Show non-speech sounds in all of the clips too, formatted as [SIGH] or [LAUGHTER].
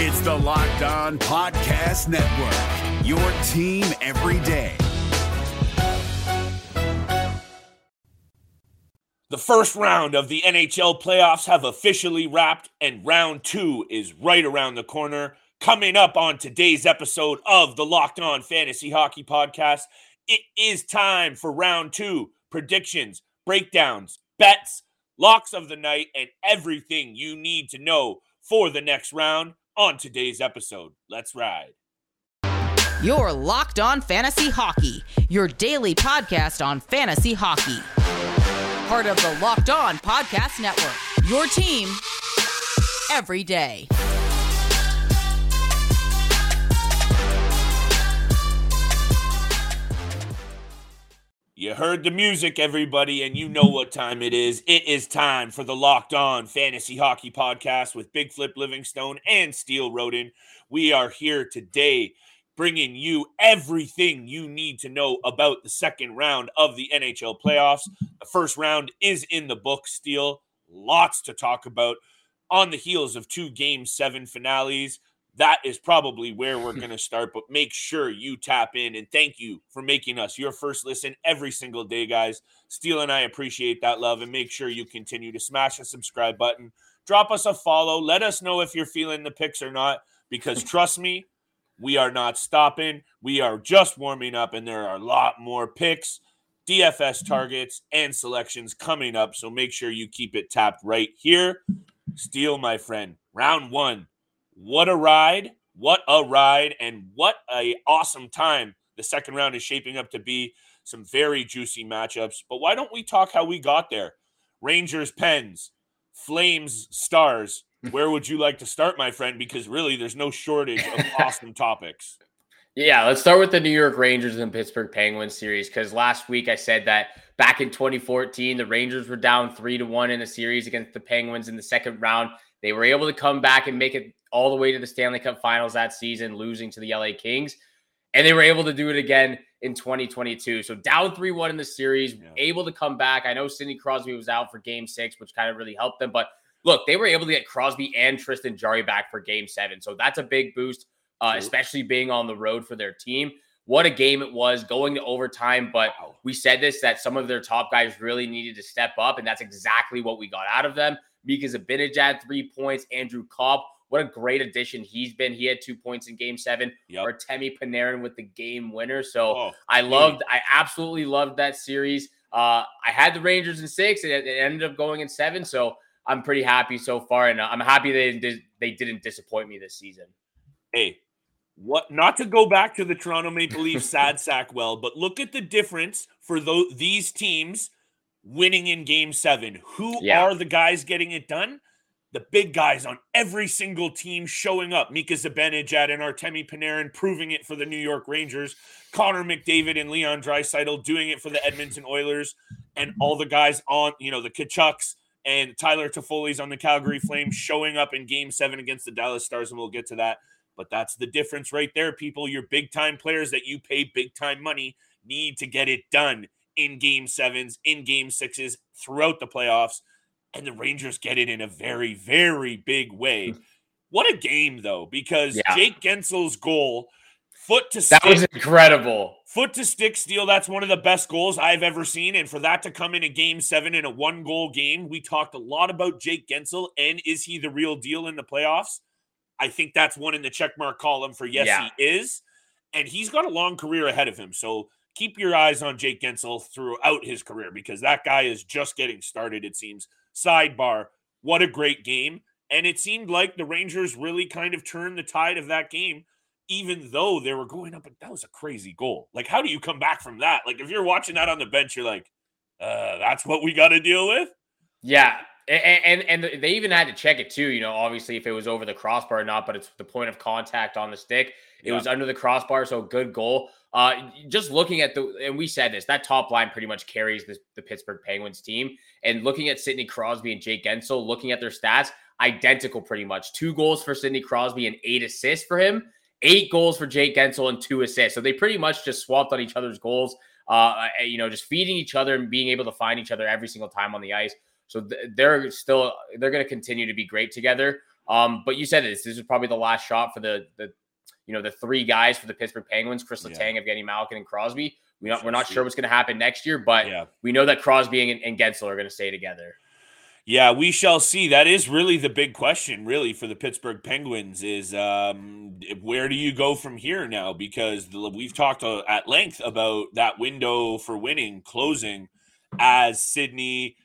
It's the Locked On Podcast Network, your team every day. The first round of the NHL playoffs have officially wrapped, and round two is right around the corner. Coming up on today's episode of the Locked On Fantasy Hockey Podcast, it is time for round two predictions, breakdowns, bets, locks of the night, and everything you need to know for the next round on today's episode. Let's ride. Your Locked On Fantasy Hockey, your daily podcast on fantasy hockey. Part of the Locked On Podcast Network, your team every day. You heard the music, everybody, and you know what time it is. It is time for the Locked On Fantasy Hockey Podcast with Big Flip Livingstone and Steele Rodin. We are here today bringing you everything you need to know about the second round of the NHL playoffs. The first round is in the book, Steele. Lots to talk about on the heels of two game seven finales that is probably where we're [LAUGHS] going to start. But make sure you tap in and thank you for making us your first listen every single day, guys. Steele and I appreciate that love and make sure you continue to smash the subscribe button. Drop us a follow. Let us know if you're feeling the picks or not, because [LAUGHS] trust me, we are not stopping. We are just warming up, and there are a lot more picks, DFS mm-hmm. targets, and selections coming up. So make sure you keep it tapped right here. Steele, my friend, round one what a ride. What a ride. And what a awesome time the second round is shaping up to be. Some very juicy matchups. But why don't we talk how we got there? Rangers, Pens, Flames, Stars. [LAUGHS] Where would you like to start, my friend? Because really, there's no shortage of [LAUGHS] awesome topics. Yeah, let's start with the New York Rangers and Pittsburgh Penguins series because last week I said that back in 2014 the Rangers were down three to one in a series against the Penguins in the second round. They were able to come back and make it all the way to the Stanley Cup finals that season, losing to the LA Kings. And they were able to do it again in 2022. So down 3 1 in the series, yeah. able to come back. I know Sidney Crosby was out for game six, which kind of really helped them. But look, they were able to get Crosby and Tristan Jarry back for game seven. So that's a big boost, uh, especially being on the road for their team. What a game it was going to overtime. But we said this that some of their top guys really needed to step up. And that's exactly what we got out of them. Mika Zibanejad, three points. Andrew Copp what a great addition he's been. He had two points in game seven. Yep. Artemi Panarin with the game winner. So oh, I loved, I absolutely loved that series. Uh, I had the Rangers in six, and it ended up going in seven. So I'm pretty happy so far, and uh, I'm happy they they didn't disappoint me this season. Hey, what? Not to go back to the Toronto Maple Leafs [LAUGHS] sad sack well, but look at the difference for those these teams winning in Game Seven. Who yeah. are the guys getting it done? The big guys on every single team showing up. Mika Zibanejad and Artemi Panarin proving it for the New York Rangers. Connor McDavid and Leon Draisaitl doing it for the Edmonton Oilers. And all the guys on, you know, the Tkachuks and Tyler Toffoli's on the Calgary Flames showing up in game seven against the Dallas Stars. And we'll get to that. But that's the difference right there, people. Your big time players that you pay big time money need to get it done in game sevens, in game sixes, throughout the playoffs and the Rangers get it in a very, very big way. Hmm. What a game, though, because yeah. Jake Guentzel's goal, foot to stick, that was incredible. Foot to stick Steele. That's one of the best goals I've ever seen. And for that to come in a game seven in a one goal game, we talked a lot about Jake Guentzel and is he the real deal in the playoffs? I think that's one in the checkmark column for yes, yeah. he is. And he's got a long career ahead of him. So keep your eyes on Jake Guentzel throughout his career because that guy is just getting started, it seems. Sidebar, what a great game. And it seemed like the Rangers really kind of turned the tide of that game, even though they were going up. And that was a crazy goal. Like, how do you come back from that? Like, if you're watching that on the bench, you're like, uh, that's what we got to deal with. Yeah. And, and, and they even had to check it too, you know, obviously if it was over the crossbar or not, but it's the point of contact on the stick. It yeah. was under the crossbar, so good goal. Uh, just looking at the, and we said this, that top line pretty much carries the, the Pittsburgh Penguins team. And looking at Sidney Crosby and Jake Guentzel, looking at their stats, identical pretty much. Two goals for Sidney Crosby and eight assists for him. Eight goals for Jake Guentzel and two assists. So they pretty much just swapped on each other's goals. Uh, you know, just feeding each other and being able to find each other every single time on the ice. So they're still they're going to continue to be great together. Um, but you said this. This is probably the last shot for the the you know the three guys for the Pittsburgh Penguins: Chris Letang, yeah. Evgeny Malkin, and Crosby. We not, we're not sure what's going to happen next year, but yeah. we know that Crosby and, and Guentzel are going to stay together. Yeah, we shall see. That is really the big question, really, for the Pittsburgh Penguins is um, where do you go from here now? Because the, we've talked uh, at length about that window for winning closing as Sidney,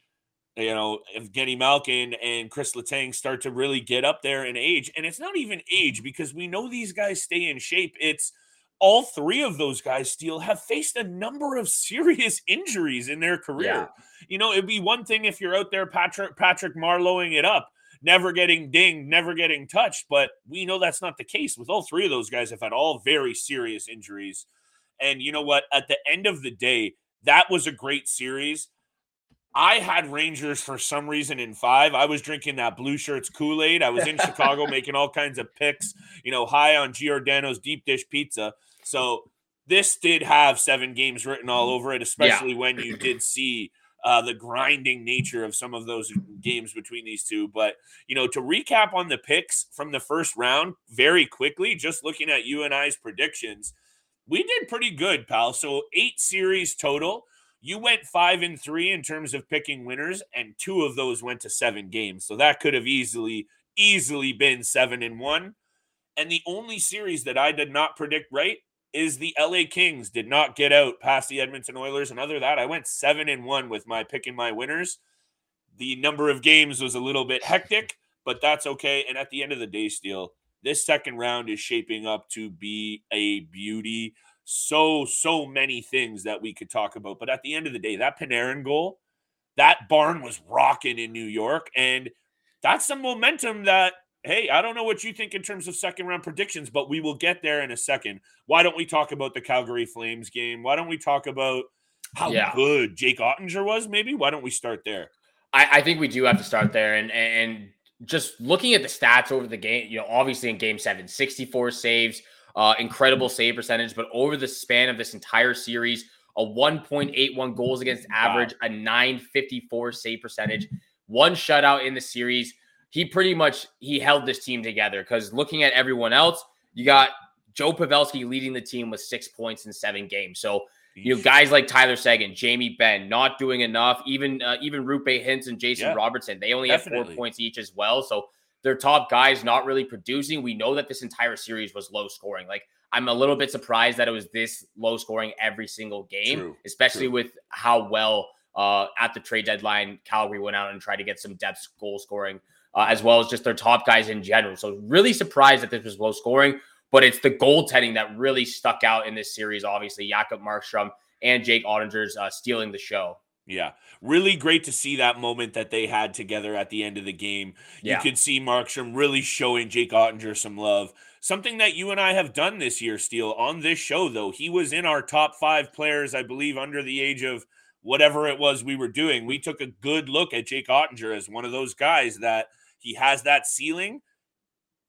you know, Evgeny Malkin and Chris Letang start to really get up there in age. And it's not even age because we know these guys stay in shape. It's all three of those guys, Steele, have faced a number of serious [LAUGHS] injuries in their career. Yeah. You know, it'd be one thing if you're out there, Patrick Patrick Marlowing it up, never getting dinged, never getting touched, but we know that's not the case. With all three of those guys, have had all very serious injuries. And you know what? At the end of the day, that was a great series. I had Rangers for some reason in five. I was drinking that blue shirts Kool Aid. I was in [LAUGHS] Chicago making all kinds of picks, you know, high on Giordano's deep dish pizza. So this did have seven games written all over it, especially yeah. when you did see uh, the grinding nature of some of those games between these two. But, you know, to recap on the picks from the first round very quickly, just looking at you and I's predictions, we did pretty good, pal. So eight series total. You went five and three in terms of picking winners, and two of those went to seven games. So that could have easily, easily been seven and one. And the only series that I did not predict right is the LA Kings did not get out past the Edmonton Oilers. And other that, I went seven and one with my picking my winners. The number of games was a little bit hectic, but that's okay. And at the end of the day, still, this second round is shaping up to be a beauty. So, so many things that we could talk about. But at the end of the day, that Panarin goal, that barn was rocking in New York. And that's some momentum that hey, I don't know what you think in terms of second round predictions, but we will get there in a second. Why don't we talk about the Calgary Flames game? Why don't we talk about how yeah. good Jake Oettinger was? Maybe why don't we start there? I, I think we do have to start there, and and just looking at the stats over the game, you know, obviously in Game Seven, 64 saves, uh, incredible save percentage, but over the span of this entire series, a 1.81 goals against average, wow. a 954 save percentage, one shutout in the series he pretty much he held this team together because looking at everyone else, you got Joe Pavelski leading the team with six points in seven games. So you know guys like Tyler Seguin, Jamie Benn not doing enough. Even uh, even Roope Hintz and Jason yeah, Robertson, they only definitely. have four points each as well. So their top guys not really producing. We know that this entire series was low scoring. Like I'm a little bit surprised that it was this low scoring every single game, true, especially true. with how well uh, at the trade deadline Calgary went out and tried to get some depth goal scoring uh, as well as just their top guys in general. So really surprised that this was low scoring, but it's the goaltending that really stuck out in this series. Obviously, Jacob Markstrom and Jake Oettinger's uh, stealing the show. Yeah, really great to see that moment that they had together at the end of the game. Yeah. You could see Markstrom really showing Jake Oettinger some love. Something that you and I have done this year, Steele, on this show, though. He was in our top five players, I believe, under the age of whatever it was we were doing. We took a good look at Jake Oettinger as one of those guys that – he has that ceiling,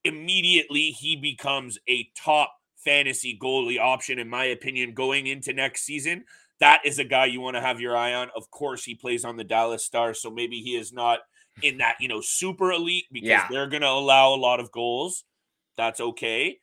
immediately he becomes a top fantasy goalie option, in my opinion, going into next season. That is a guy you want to have your eye on. Of course, he plays on the Dallas Stars, so maybe he is not in that, you know, super elite because yeah. they're going to allow a lot of goals. That's okay.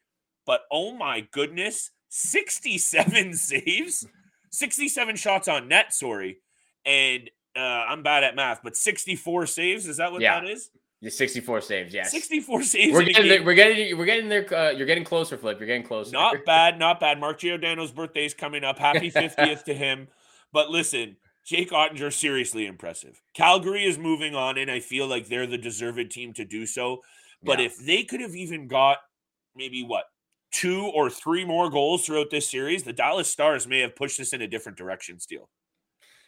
But oh my goodness, 67 [LAUGHS] saves, 67 shots on net, sorry. And uh, I'm bad at math, but 64 saves. Is that what yeah. that is? The 64 saves, yes. 64 saves. We're getting, there, we're getting, we're getting there. Uh, you're getting closer, Flip. You're getting closer. Not [LAUGHS] bad, not bad. Mark Giordano's birthday is coming up. Happy [LAUGHS] 50th to him. But listen, Jake Oettinger, seriously impressive. Calgary is moving on, and I feel like they're the deserved team to do so. But yeah. if they could have even got maybe what two or three more goals throughout this series, the Dallas Stars may have pushed this in a different direction. Still.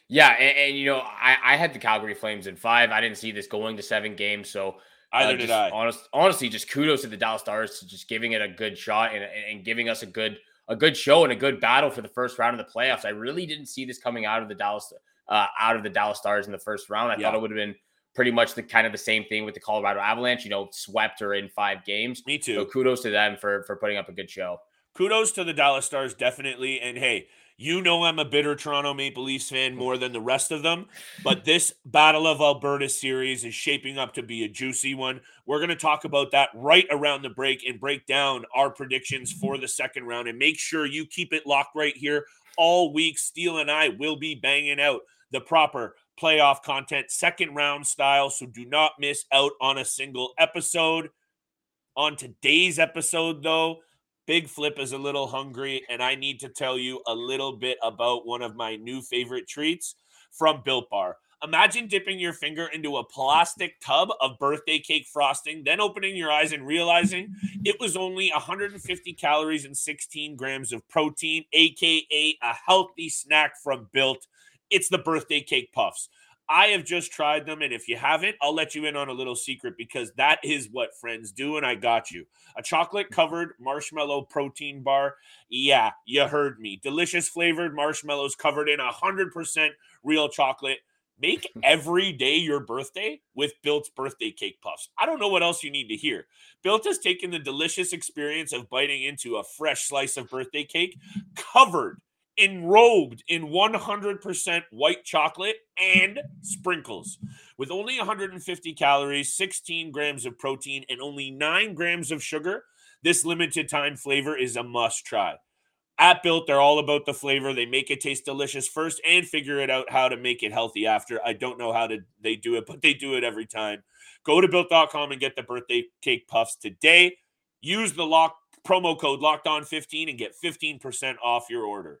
Yeah, and, and, you know, I, I had the Calgary Flames in five. I didn't see this going to seven games, so uh, either did I. Honest, honestly, just kudos to the Dallas Stars to just giving it a good shot and, and giving us a good a good show and a good battle for the first round of the playoffs. I really didn't see this coming out of the Dallas uh, out of the Dallas Stars in the first round. I yeah. thought it would have been pretty much the kind of the same thing with the Colorado Avalanche. You know, swept her in five games. Me too. So kudos to them for for putting up a good show. Kudos to the Dallas Stars, definitely. And hey, You know I'm a bitter Toronto Maple Leafs fan mm. more than the rest of them, but this Battle of Alberta series is shaping up to be a juicy one. We're going to talk about that right around the break and break down our predictions mm. for the second round and make sure you keep it locked right here all week. Steele and I will be banging out the proper playoff content, second round style, so do not miss out on a single episode. On today's episode, though, Big Flip is a little hungry, and I need to tell you a little bit about one of my new favorite treats from Built Bar. Imagine dipping your finger into a plastic tub of birthday cake frosting, then opening your eyes and realizing it was only 150 calories and 16 grams of protein, aka a healthy snack from Built. It's the birthday cake puffs. I have just tried them. And if you haven't, I'll let you in on a little secret because that is what friends do. And I got you a chocolate covered marshmallow protein bar. Yeah, you heard me. Delicious flavored marshmallows covered in 100% real chocolate. Make [LAUGHS] every day your birthday with Built's birthday cake puffs. I don't know what else you need to hear. Built has taken the delicious experience of biting into a fresh slice of birthday cake covered enrobed in 100% white chocolate and sprinkles. With only 150 calories, 16 grams of protein, and only 9 grams of sugar, this limited time flavor is a must try. At Built, they're all about the flavor. They make it taste delicious first and figure it out how to make it healthy after. I don't know how to they do it, but they do it every time. Go to built.com and get the birthday cake puffs today. Use the lock promo code locked on 15 and get 15% off your order.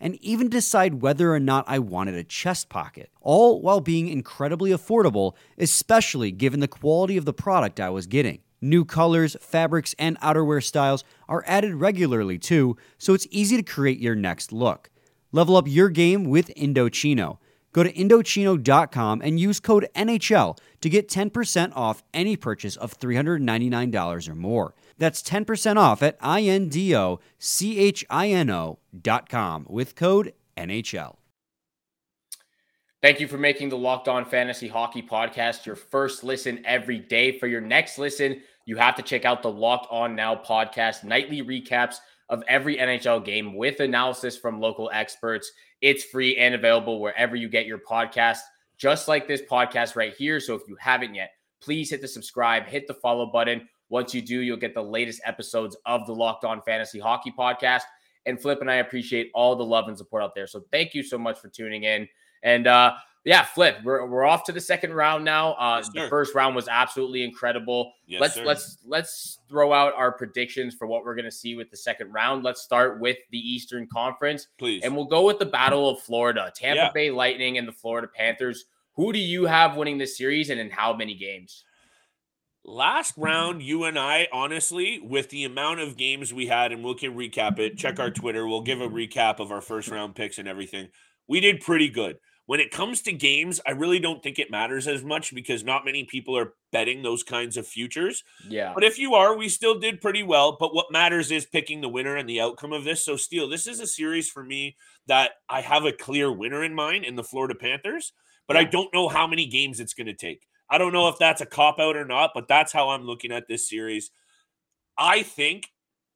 and even decide whether or not I wanted a chest pocket, all while being incredibly affordable, especially given the quality of the product I was getting. New colors, fabrics, and outerwear styles are added regularly too, so it's easy to create your next look. Level up your game with Indochino. Go to Indochino.com and use code NHL to get 10% off any purchase of $399 or more. That's 10% off at I-N-D-O-C-H-I-N-O.com with code NHL. Thank you for making the Locked On Fantasy Hockey Podcast your first listen every day. For your next listen, you have to check out the Locked On Now podcast, nightly recaps of every NHL game with analysis from local experts. It's free and available wherever you get your podcast, just like this podcast right here. So if you haven't yet, please hit the subscribe, hit the follow button. Once you do, you'll get the latest episodes of the Locked On Fantasy Hockey Podcast. And Flip and I appreciate all the love and support out there. So thank you so much for tuning in. And uh, yeah, Flip, we're, we're off to the second round now. Uh, yes, the first round was absolutely incredible. Yes, let's sir. let's let's throw out our predictions for what we're going to see with the second round. Let's start with the Eastern Conference, please, and we'll go with the Battle of Florida, Tampa yeah. Bay Lightning and the Florida Panthers. Who do you have winning this series, and in how many games? Last round, you and I, honestly, with the amount of games we had, and we can recap it. Check our Twitter. We'll give a recap of our first round picks and everything. We did pretty good when it comes to games, I really don't think it matters as much because not many people are betting those kinds of futures. Yeah. But if you are, we still did pretty well. But what matters is picking the winner and the outcome of this. So, Steele, this is a series for me that I have a clear winner in mind in the Florida Panthers, but. I don't know how many games it's going to take. I don't know if that's a cop out or not, but that's how I'm looking at this series. I think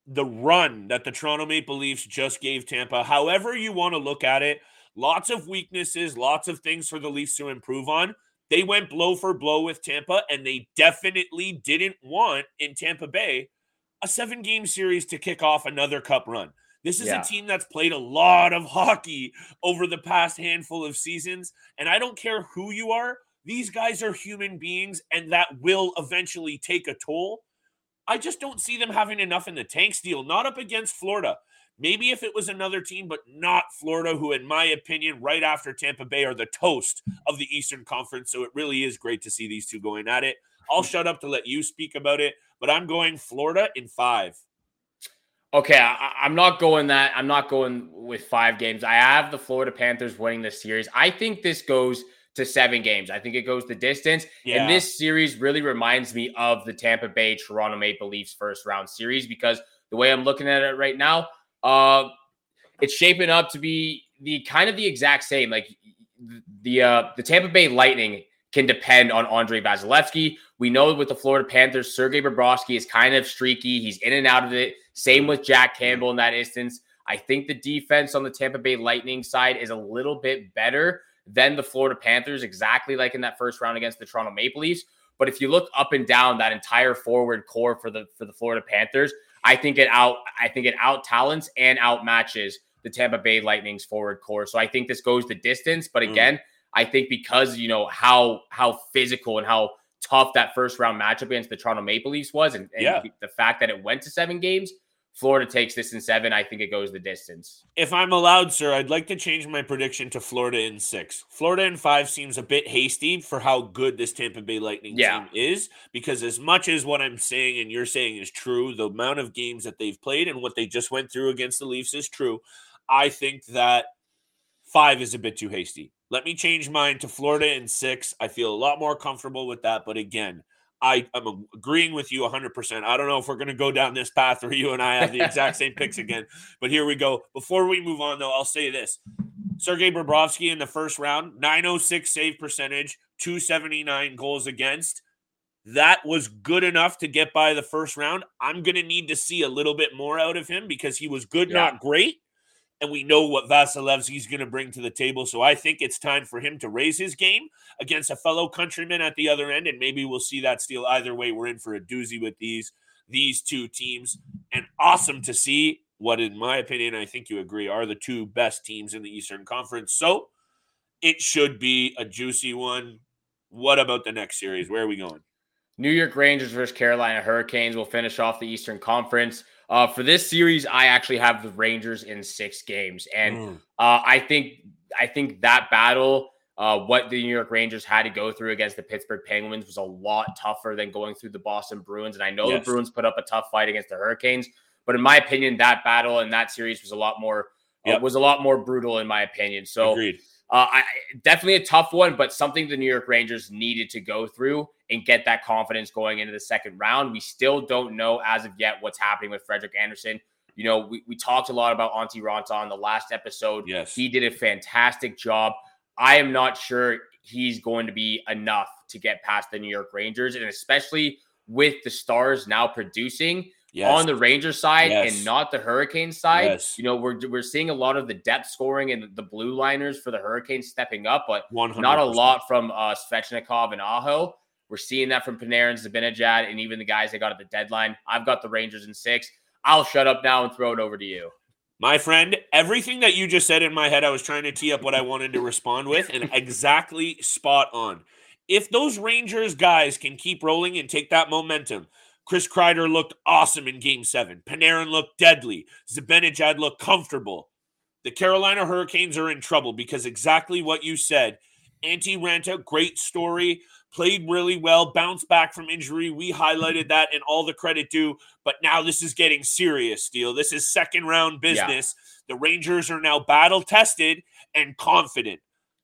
the run that the Toronto Maple Leafs just gave Tampa, however you want to look at it, Lots of weaknesses, lots of things for the Leafs to improve on. They went blow for blow with Tampa, and they definitely didn't want in Tampa Bay a seven game series to kick off another cup run. This is yeah. a team that's played a lot of hockey over the past handful of seasons. And I don't care who you are, these guys are human beings, and that will eventually take a toll. I just don't see them having enough in the tank Steele, not up against Florida. Maybe if it was another team, but not Florida, who, in my opinion, right after Tampa Bay are the toast of the Eastern Conference. So it really is great to see these two going at it. I'll mm. shut up to let you speak about it, but I'm going Florida in five. Okay, I, am not going that. I'm not going with five games. I have the Florida Panthers winning this series. I think this goes to seven games. I think it goes the distance. Yeah. And this series really reminds me of the Tampa Bay Toronto Maple Leafs first round series because the way I'm looking at it right now, uh, it's shaping up to be the kind of the exact same. Like the uh, the Tampa Bay Lightning can depend on Andrei Vasilevskiy. We know with the Florida Panthers, Sergei Bobrovsky is kind of streaky. He's in and out of it. Same with Jack Campbell in that instance. I think the defense on the Tampa Bay Lightning side is a little bit better than the Florida Panthers, exactly like in that first round against the Toronto Maple Leafs. But if you look up and down that entire forward core for the for the Florida Panthers, I think it out I think it out talents and out matches the Tampa Bay Lightning's forward core. So I think this goes the distance. But mm. again, mm. I think because you know how how physical and how tough that first round matchup against the Toronto Maple Leafs was, and, and yeah. the fact that it went to seven games, Florida takes this in seven. I think it goes the distance. If I'm allowed, sir, I'd like to change my prediction to Florida in six. Florida in five seems a bit hasty for how good this Tampa Bay Lightning yeah. team is. Because as much as what I'm saying and you're saying is true, the amount of games that they've played and what they just went through against the Leafs is true. I think that five is a bit too hasty. Let me change mine to Florida in six. I feel a lot more comfortable with that. But again, I, am agreeing with you 100%. I don't know if we're going to go down this path where you and I have the exact same picks [LAUGHS] again, but here we go. Before we move on, though, I'll say this Sergei Bobrovsky in the first round, 906 save percentage, 279 goals against. That was good enough to get by the first round. I'm going to need to see a little bit more out of him because he was good, yeah. not great and we know what Vasilevskiy's going to bring to the table. So I think it's time for him to raise his game against a fellow countryman at the other end, and maybe we'll see that Steele. Either way, we're in for a doozy with these these two teams, and awesome to see what, in my opinion, I think you agree, are the two best teams in the Eastern Conference. So it should be a juicy one. What about the next series? Where are we going? New York Rangers versus Carolina Hurricanes will finish off the Eastern Conference. Uh, for this series, I actually have the Rangers in six games, and mm. uh, I think I think that battle, uh, what the New York Rangers had to go through against the Pittsburgh Penguins, was a lot tougher than going through the Boston Bruins. And I know yes. the Bruins put up a tough fight against the Hurricanes, but in my opinion, that battle and that series was a lot more uh, yep. was a lot more brutal, in my opinion. So. Agreed. Uh, I, definitely a tough one, but something the New York Rangers needed to go through and get that confidence going into the second round. We still don't know as of yet what's happening with Frederik Andersen. You know, we, we talked a lot about Antti Raanta on the last episode. Yes. He did a fantastic job. I am not sure he's going to be enough to get past the New York Rangers, and especially with the Stars now producing yes. on the Rangers side yes. and not the Hurricanes side. Yes. You know, we're we're seeing a lot of the depth scoring and the blue liners for the Hurricanes stepping up, but 100%. not a lot from uh, Svechnikov and Aho. We're seeing that from Panarin, Zibanejad, and even the guys they got at the deadline. I've got the Rangers in six. I'll shut up now and throw it over to you. My friend, everything that you just said in my head, I was trying to tee up what I wanted to respond with, and [LAUGHS] exactly spot on. If those Rangers guys can keep rolling and take that momentum, Chris Kreider looked awesome in game seven. Panarin looked deadly. Zibanejad looked comfortable. The Carolina Hurricanes are in trouble because exactly what you said. Antti Raanta, great story played really well, bounced back from injury. We highlighted that and all the credit due. But now this is getting serious, Steele. This is second round business. Yeah. The Rangers are now battle tested and confident.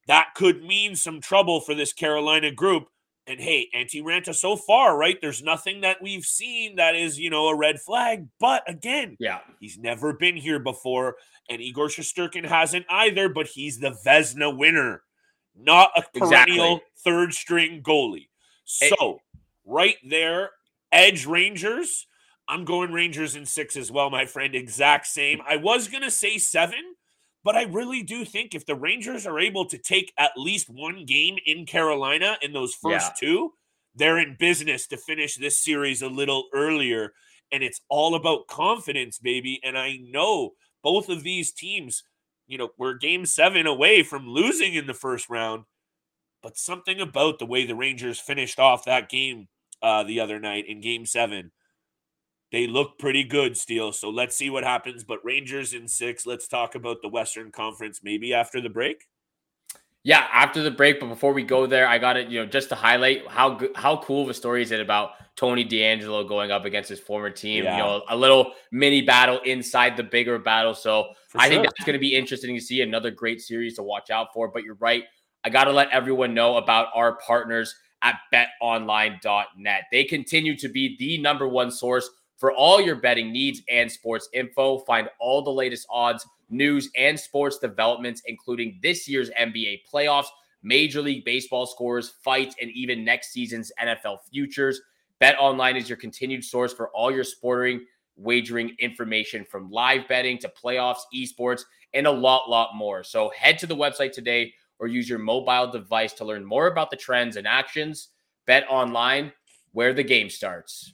That could mean some trouble for this Carolina group. And hey, Antti Raanta so far, right? There's nothing that we've seen that is, you know, a red flag. But again, yeah, he's never been here before. And Igor Shesterkin hasn't either, but he's the Vezina winner not a perennial exactly. third string goalie. Eh so, it, right there, Edge Rangers. I'm going Rangers in six as well, my friend. Exact same. I was going to say seven, but I really do think if the Rangers are able to take at least one game in Carolina in those first yeah. two, they're in business to finish this series a little earlier. And it's all about confidence, baby. And I know both of these teams you know, we're game seven away from losing in the first round. But something about the way the Rangers finished off that game uh, the other night in game seven, they look pretty good still. So let's see what happens. But Rangers in six. Let's talk about the Western Conference maybe after the break. Yeah, after the break, but before we go there, I got it. You know, just to highlight how how cool of a story is it about Tony DeAngelo going up against his former team? Yeah. You know, a little mini battle inside the bigger battle. So for I sure. think that's going to be interesting to see. Another great series to watch out for. But you're right. I got to let everyone know about our partners at BetOnline.net. They continue to be the number one source for all your betting needs and sports info. Find all the latest odds news, and sports developments, including this year's NBA playoffs, Major League Baseball scores, fights, and even next season's NFL futures. Bet Online is your continued source for all your sporting wagering information from live betting to playoffs, esports, and a lot, lot more. So head to the website today or use your mobile device to learn more about the trends and actions. Bet Online, where the game starts.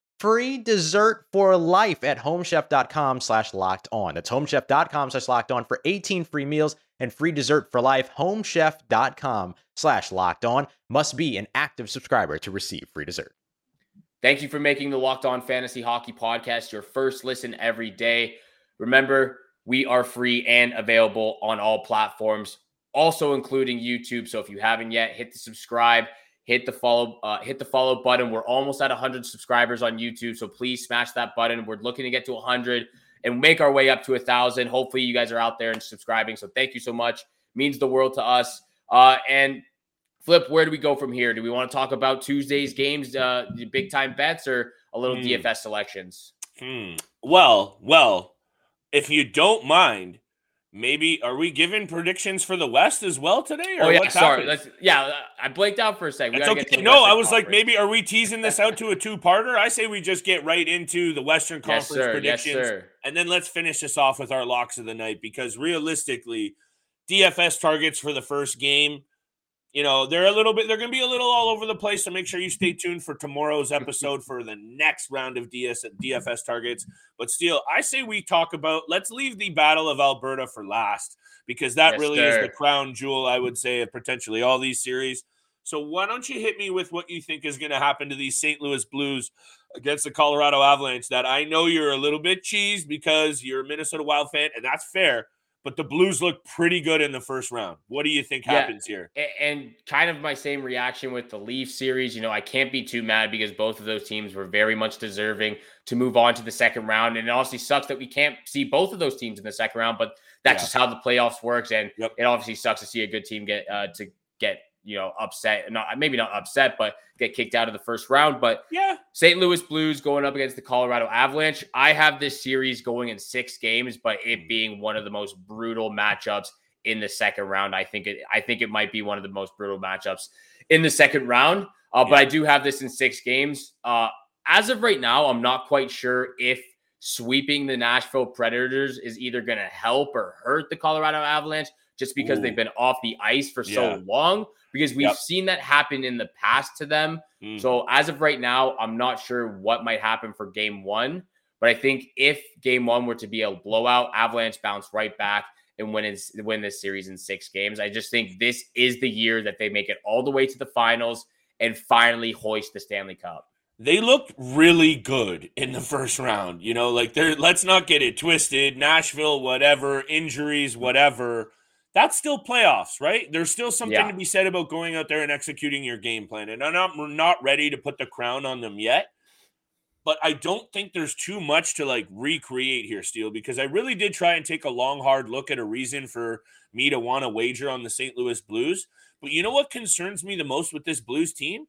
free dessert for life at homechef.com slash locked on. That's homechef.com slash locked on for 18 free meals and free dessert for life. Homechef.com slash locked on must be an active subscriber to receive free dessert. Thank you for making the Locked On Fantasy Hockey Podcast your first listen every day. Remember, we are free and available on all platforms, also including YouTube. So if you haven't yet, hit the subscribe hit the follow uh, hit the follow button. We're almost at 100 subscribers on YouTube, so please smash that button. We're looking to get to 100 and make our way up to a thousand. Hopefully, you guys are out there and subscribing. So thank you so much. Means the world to us. Uh, and Flip, where do we go from here? Do we want to talk about Tuesday's games, uh, the big time bets, or a little hmm. DFS selections? Hmm. Well, well, if you don't mind, maybe are we giving predictions for the West as well today? oh yeah, sorry. Let's, yeah, I blanked out for a second. That's okay. No, I was conference. like, maybe are we teasing this out to a two-parter? I say we just get right into the Western Conference yes, predictions, yes, and then let's finish this off with our locks of the night because realistically, DFS targets for the first game you know, they're a little bit, they're going to be a little all over the place. So make sure you stay tuned for tomorrow's [LAUGHS] episode for the next round of DS, DFS targets. But still, I say we talk about, let's leave the Battle of Alberta for last because that yes, really sir. is the crown jewel, I would say, of potentially all these series. So why don't you hit me with what you think is going to happen to these St. Louis Blues against the Colorado Avalanche? That I know you're a little bit cheesed because you're a Minnesota Wild fan, and that's fair but the Blues look pretty good in the first round. What do you think yeah, happens here? And kind of my same reaction with the Leaf series. You know, I can't be too mad because both of those teams were very much deserving to move on to the second round. And it obviously sucks that we can't see both of those teams in the second round, but that's yeah. just how the playoffs works. And yep. it obviously sucks to see a good team get uh, to get you know, upset, not maybe not upset, but get kicked out of the first round. But yeah, St. Louis Blues going up against the Colorado Avalanche. I have this series going in six games, but it mm. being one of the most brutal matchups in the second round. I think it I think it might be one of the most brutal matchups in the second round. Uh, yeah. But I do have this in six games. Uh, as of right now, I'm not quite sure if sweeping the Nashville Predators is either going to help or hurt the Colorado Avalanche just because Ooh. they've been off the ice for so long because we've yep. seen that happen in the past to them. Mm. So as of right now, I'm not sure what might happen for game one. But I think if game one were to be a blowout, Avalanche bounce right back and win win this series in six games. I just think this is the year that they make it all the way to the finals and finally hoist the Stanley Cup. They looked really good in the first round. You know, like they're let's not get it twisted. Nashville, whatever, injuries, whatever that's still playoffs, right? There's still something yeah. to be said about going out there and executing your game plan. And I'm not, we're not ready to put the crown on them yet. But I don't think there's too much to like recreate here, Steele, because I really did try and take a long, hard look at a reason for me to want to wager on the St. Louis Blues. But you know what concerns me the most with this Blues team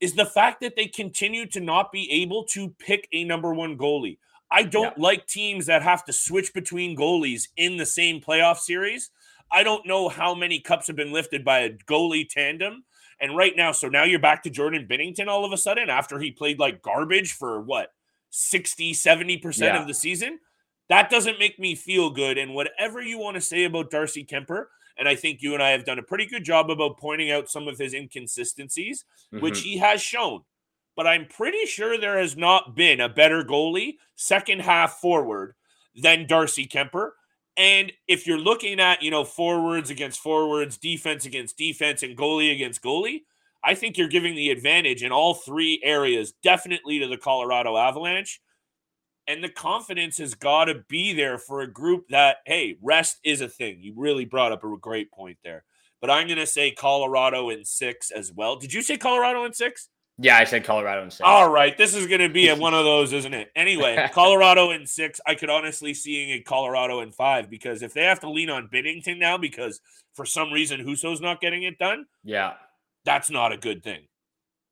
is the fact that they continue to not be able to pick a number one goalie. I don't yeah. like teams that have to switch between goalies in the same playoff series I don't know how many cups have been lifted by a goalie tandem. And right now, so now you're back to Jordan Binnington all of a sudden after he played like garbage for what, 60, 70% Yeah. of the season? That doesn't make me feel good. And whatever you want to say about Darcy Kuemper, and I think you and I have done a pretty good job about pointing out some of his inconsistencies, which Mhm. he has shown. But I'm pretty sure there has not been a better goalie, second half forward, than Darcy Kuemper. And if you're looking at, you know, forwards against forwards, defense against defense, and goalie against goalie, I think you're giving the advantage in all three areas, definitely to the Colorado Avalanche. And the confidence has got to be there for a group that, hey, rest is a thing. You really brought up a great point there. But I'm going to say Colorado in six as well. Did you say Colorado in six? Yeah, I said Colorado and six. All right, this is going to be a, [LAUGHS] one of those, isn't it? Anyway, [LAUGHS] Colorado in six. I could honestly seeing a Colorado in five because if they have to lean on Binnington now because for some reason Husso's not getting it done, Yeah. that's not a good thing.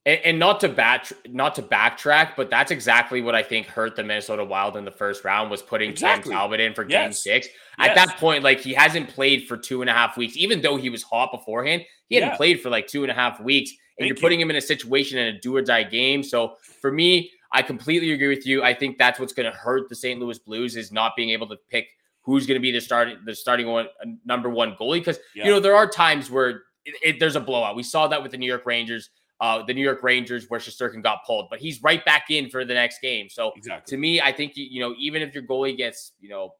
And, and not to back not to backtrack, but that's exactly what I think hurt the Minnesota Wild in the first round was putting Exactly. Cam Talbot in for Game Yes. Six. Yes. At that point, like he hasn't played for two and a half weeks, even though he was hot beforehand. He hadn't Yeah. played for like two and a half weeks, and Thank you're you. putting him in a situation in a do or die game. So for me, I completely agree with you. I think that's what's going to hurt the St. Louis Blues is not being able to pick who's going to be the starting the starting one uh, number one goalie because Yeah. you know there are times where it, it- there's a blowout. We saw that with the New York Rangers. Uh, the New York Rangers, where Shesterkin got pulled, but he's right back in for the next game. So Exactly. to me, I think you, you know, even if your goalie gets, you know,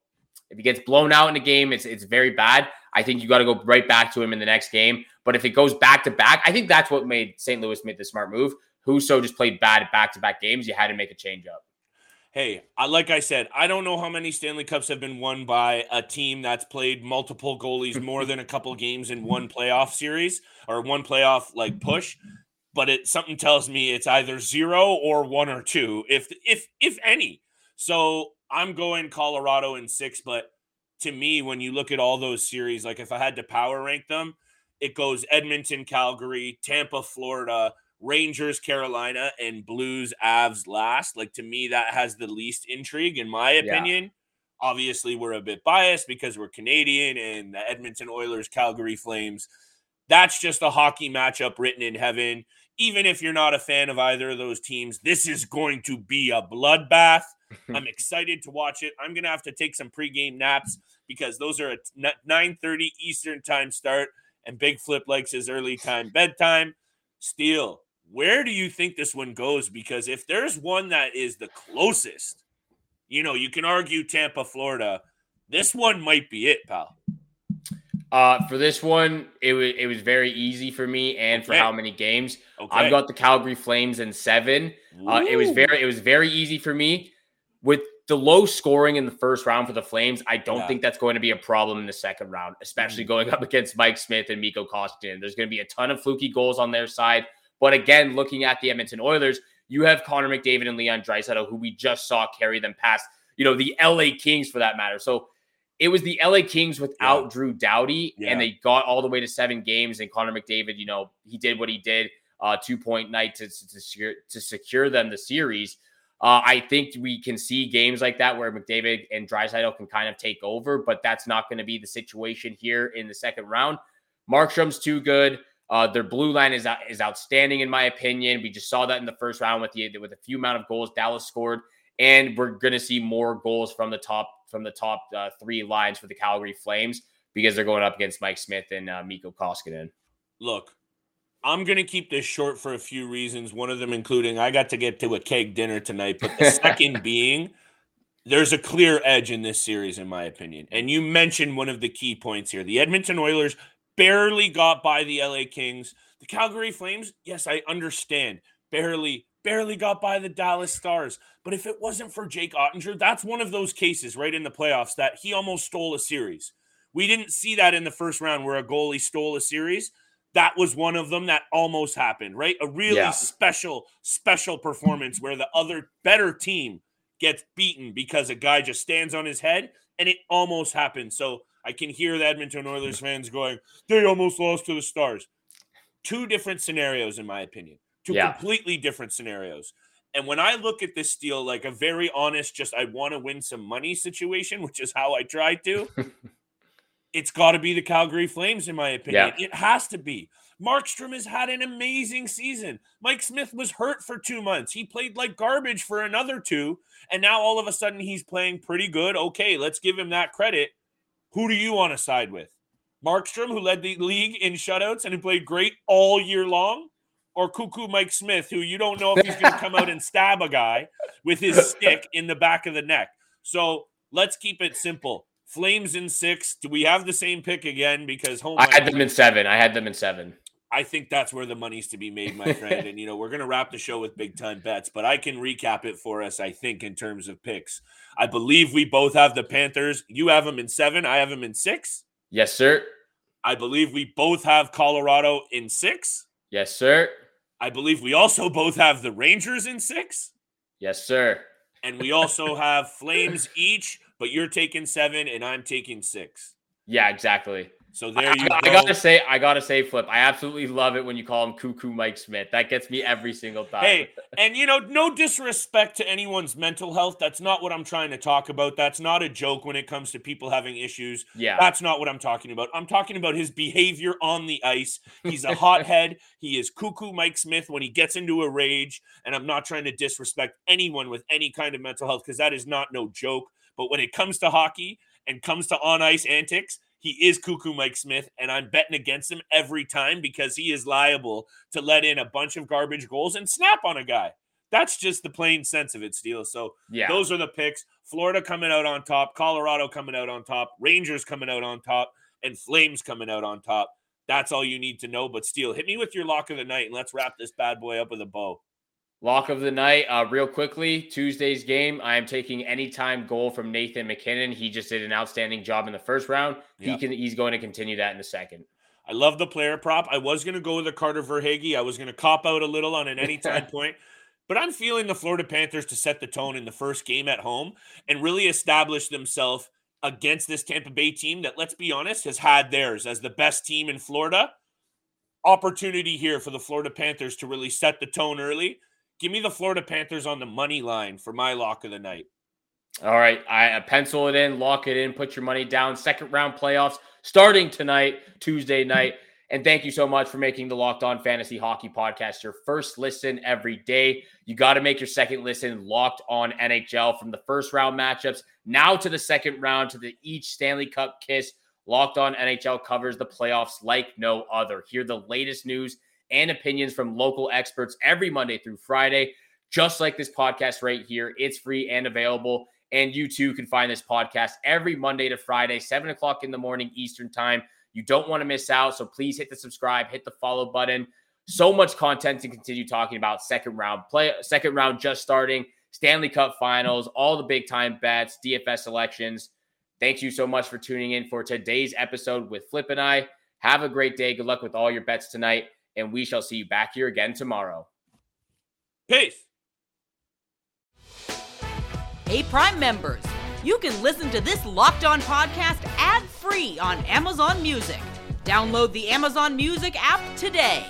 if he gets blown out in a game, it's it's very bad. I think you got to go right back to him in the next game. But if it goes back to back, I think that's what made St. Louis make the smart move. Husso just played bad at back to back games. You had to make a change up. Hey, I, like I said, I don't know how many Stanley Cups have been won by a team that's played multiple goalies [LAUGHS] more than a couple games in one playoff series or one playoff like push. But it something tells me it's either zero or one or two, if if if any. So I'm going Colorado in six, but to me, when you look at all those series, like if I had to power rank them, it goes Edmonton, Calgary, Tampa, Florida, Rangers, Carolina, and Blues, Avs last. Like to me, that has the least intrigue, in my opinion. Obviously, we're a bit biased because we're Canadian and the Edmonton Oilers, Calgary Flames. That's just a hockey matchup written in heaven. Even if you're not a fan of either of those teams, this is going to be a bloodbath. [LAUGHS] I'm excited to watch it. I'm gonna have to take some pregame naps because those are at 9:30 Eastern time start, and Big Flip likes his early time bedtime. Steele, where do you think this one goes? Because if there's one that is the closest, you know, you can argue Tampa, Florida. This one might be it, pal. Uh, for this one, it was it was very easy for me, and for Okay. how many games Okay. I've got the Calgary Flames in seven. Uh, it was very it was very easy for me with the low scoring in the first round for the Flames. I don't Yeah. think that's going to be a problem in the second round, especially going up against Mike Smith and Mikko Koskinen. There's going to be a ton of fluky goals on their side, but again, looking at the Edmonton Oilers, you have Connor McDavid and Leon Draisaitl, who we just saw carry them past, you know, the LA Kings for that matter. So. It was the LA Kings without Yeah. Drew Doughty, Yeah. and they got all the way to seven games. And Connor McDavid, you know, he did what he did uh, two point night to, to, secure, to secure them the series. Uh, I think we can see games like that where McDavid and Draisaitl can kind of take over, but that's not going to be the situation here in the second round. Markstrom's too good. Uh, their blue line is is outstanding in my opinion. We just saw that in the first round with the with a few amount of goals Dallas scored, and we're going to see more goals from the top from the top uh, three lines for the Calgary Flames because they're going up against Mike Smith and uh, Mikko Koskinen. Look, I'm going to keep this short for a few reasons. One of them including I got to get to a keg dinner tonight, but the [LAUGHS] second being there's a clear edge in this series, in my opinion. And you mentioned one of the key points here. The Edmonton Oilers barely got by the LA Kings. The Calgary Flames, yes, I understand, barely, barely got by the Dallas Stars. But if it wasn't for Jake Oettinger, that's one of those cases right in the playoffs that he almost stole a series. We didn't see that in the first round where a goalie stole a series. That was one of them that almost happened, right? A really Yeah. special, special performance where the other better team gets beaten because a guy just stands on his head and it almost happened. So I can hear the Edmonton Oilers fans going, they almost lost to the Stars. Two different scenarios, in my opinion. Two Yeah. completely different scenarios. And when I look at this deal, like a very honest, just I want to win some money situation, [LAUGHS] which is how I tried to. [LAUGHS] it's got to be the Calgary Flames, in my opinion. Yeah. It has to be. Markstrom has had an amazing season. Mike Smith was hurt for two months. He played like garbage for another two. And now all of a sudden he's playing pretty good. Okay, let's give him that credit. Who do you want to side with? Markstrom, who led the league in shutouts and who played great all year long? Or cuckoo Mike Smith, who you don't know if he's going to come out and stab a guy with his [LAUGHS] stick in the back of the neck. So let's keep it simple. Flames in six. Do we have the same pick again? Because home. I had them in seven. I had them in seven. I think that's where the money's to be made, my friend. and you know, we're gonna wrap the show with big time bets, but I can recap it for us. I think in terms of picks, I believe we both have the Panthers. You have them in seven. I have them in six. Yes, sir. I believe we both have Colorado in six. Yes, sir. I believe we also both have the Rangers in six. Yes, sir. And we also have Flames each, but you're taking seven and I'm taking six. Yeah, exactly. So there you I, go. I gotta say, I gotta say, Flip. I absolutely love it when you call him Cuckoo Mike Smith. That gets me every single time. Hey, [LAUGHS] and you know, no disrespect to anyone's mental health. That's not what I'm trying to talk about. That's not a joke when it comes to people having issues. yeah, That's not what I'm talking about. I'm talking about his behavior on the ice. He's a hothead. [LAUGHS] He is cuckoo Mike Smith when he gets into a rage. And I'm not trying to disrespect anyone with any kind of mental health because that is not no joke. But when it comes to hockey and comes to on ice antics, he is cuckoo Mike Smith, and I'm betting against him every time because he is liable to let in a bunch of garbage goals and snap on a guy. That's just the plain sense of it, Steele. So yeah. those are the picks. Florida coming out on top, Colorado coming out on top, Rangers coming out on top, and Flames coming out on top. That's all you need to know. But Steele, hit me with your lock of the night and let's wrap this bad boy up with a bow. Lock of the night, uh, real quickly. Tuesday's game. I am taking anytime goal from Nathan MacKinnon. He just did an outstanding job in the first round. Yeah. He can. He's going to continue that in the second. I love the player prop. I was going to go with a Carter Verhaeghe. I was going to cop out a little on an [LAUGHS] anytime point, but I'm feeling the Florida Panthers to set the tone in the first game at home and really establish themselves against this Tampa Bay team that, let's be honest, has had theirs as the best team in Florida. Opportunity here for the Florida Panthers to really set the tone early. Give me the Florida Panthers on the money line for my lock of the night. All right, I uh, pencil it in, lock it in, put your money down. Second round playoffs starting tonight, Tuesday night. And thank you so much for making the Locked On Fantasy Hockey Podcast your first listen every day. You got to make your second listen Locked On NHL from the first round matchups now to the second round to the each Stanley Cup kiss. Locked On NHL covers the playoffs like no other. Hear the latest news and opinions from local experts every Monday through Friday, just like this podcast right here. It's free and available. And you too can find this podcast every Monday to Friday, 7 o'clock in the morning Eastern Time. You don't want to miss out. So please hit the subscribe, hit the follow button. So much content to continue talking about. Second round play, second round just starting, Stanley Cup finals, all the big time bets, DFS selections. Thank you so much for tuning in for today's episode with Flip and I. Have a great day. Good luck with all your bets tonight and we shall see you back here again tomorrow. Peace. Hey, Prime members, you can listen to this Locked On podcast ad free on Amazon Music. Download the Amazon Music app today.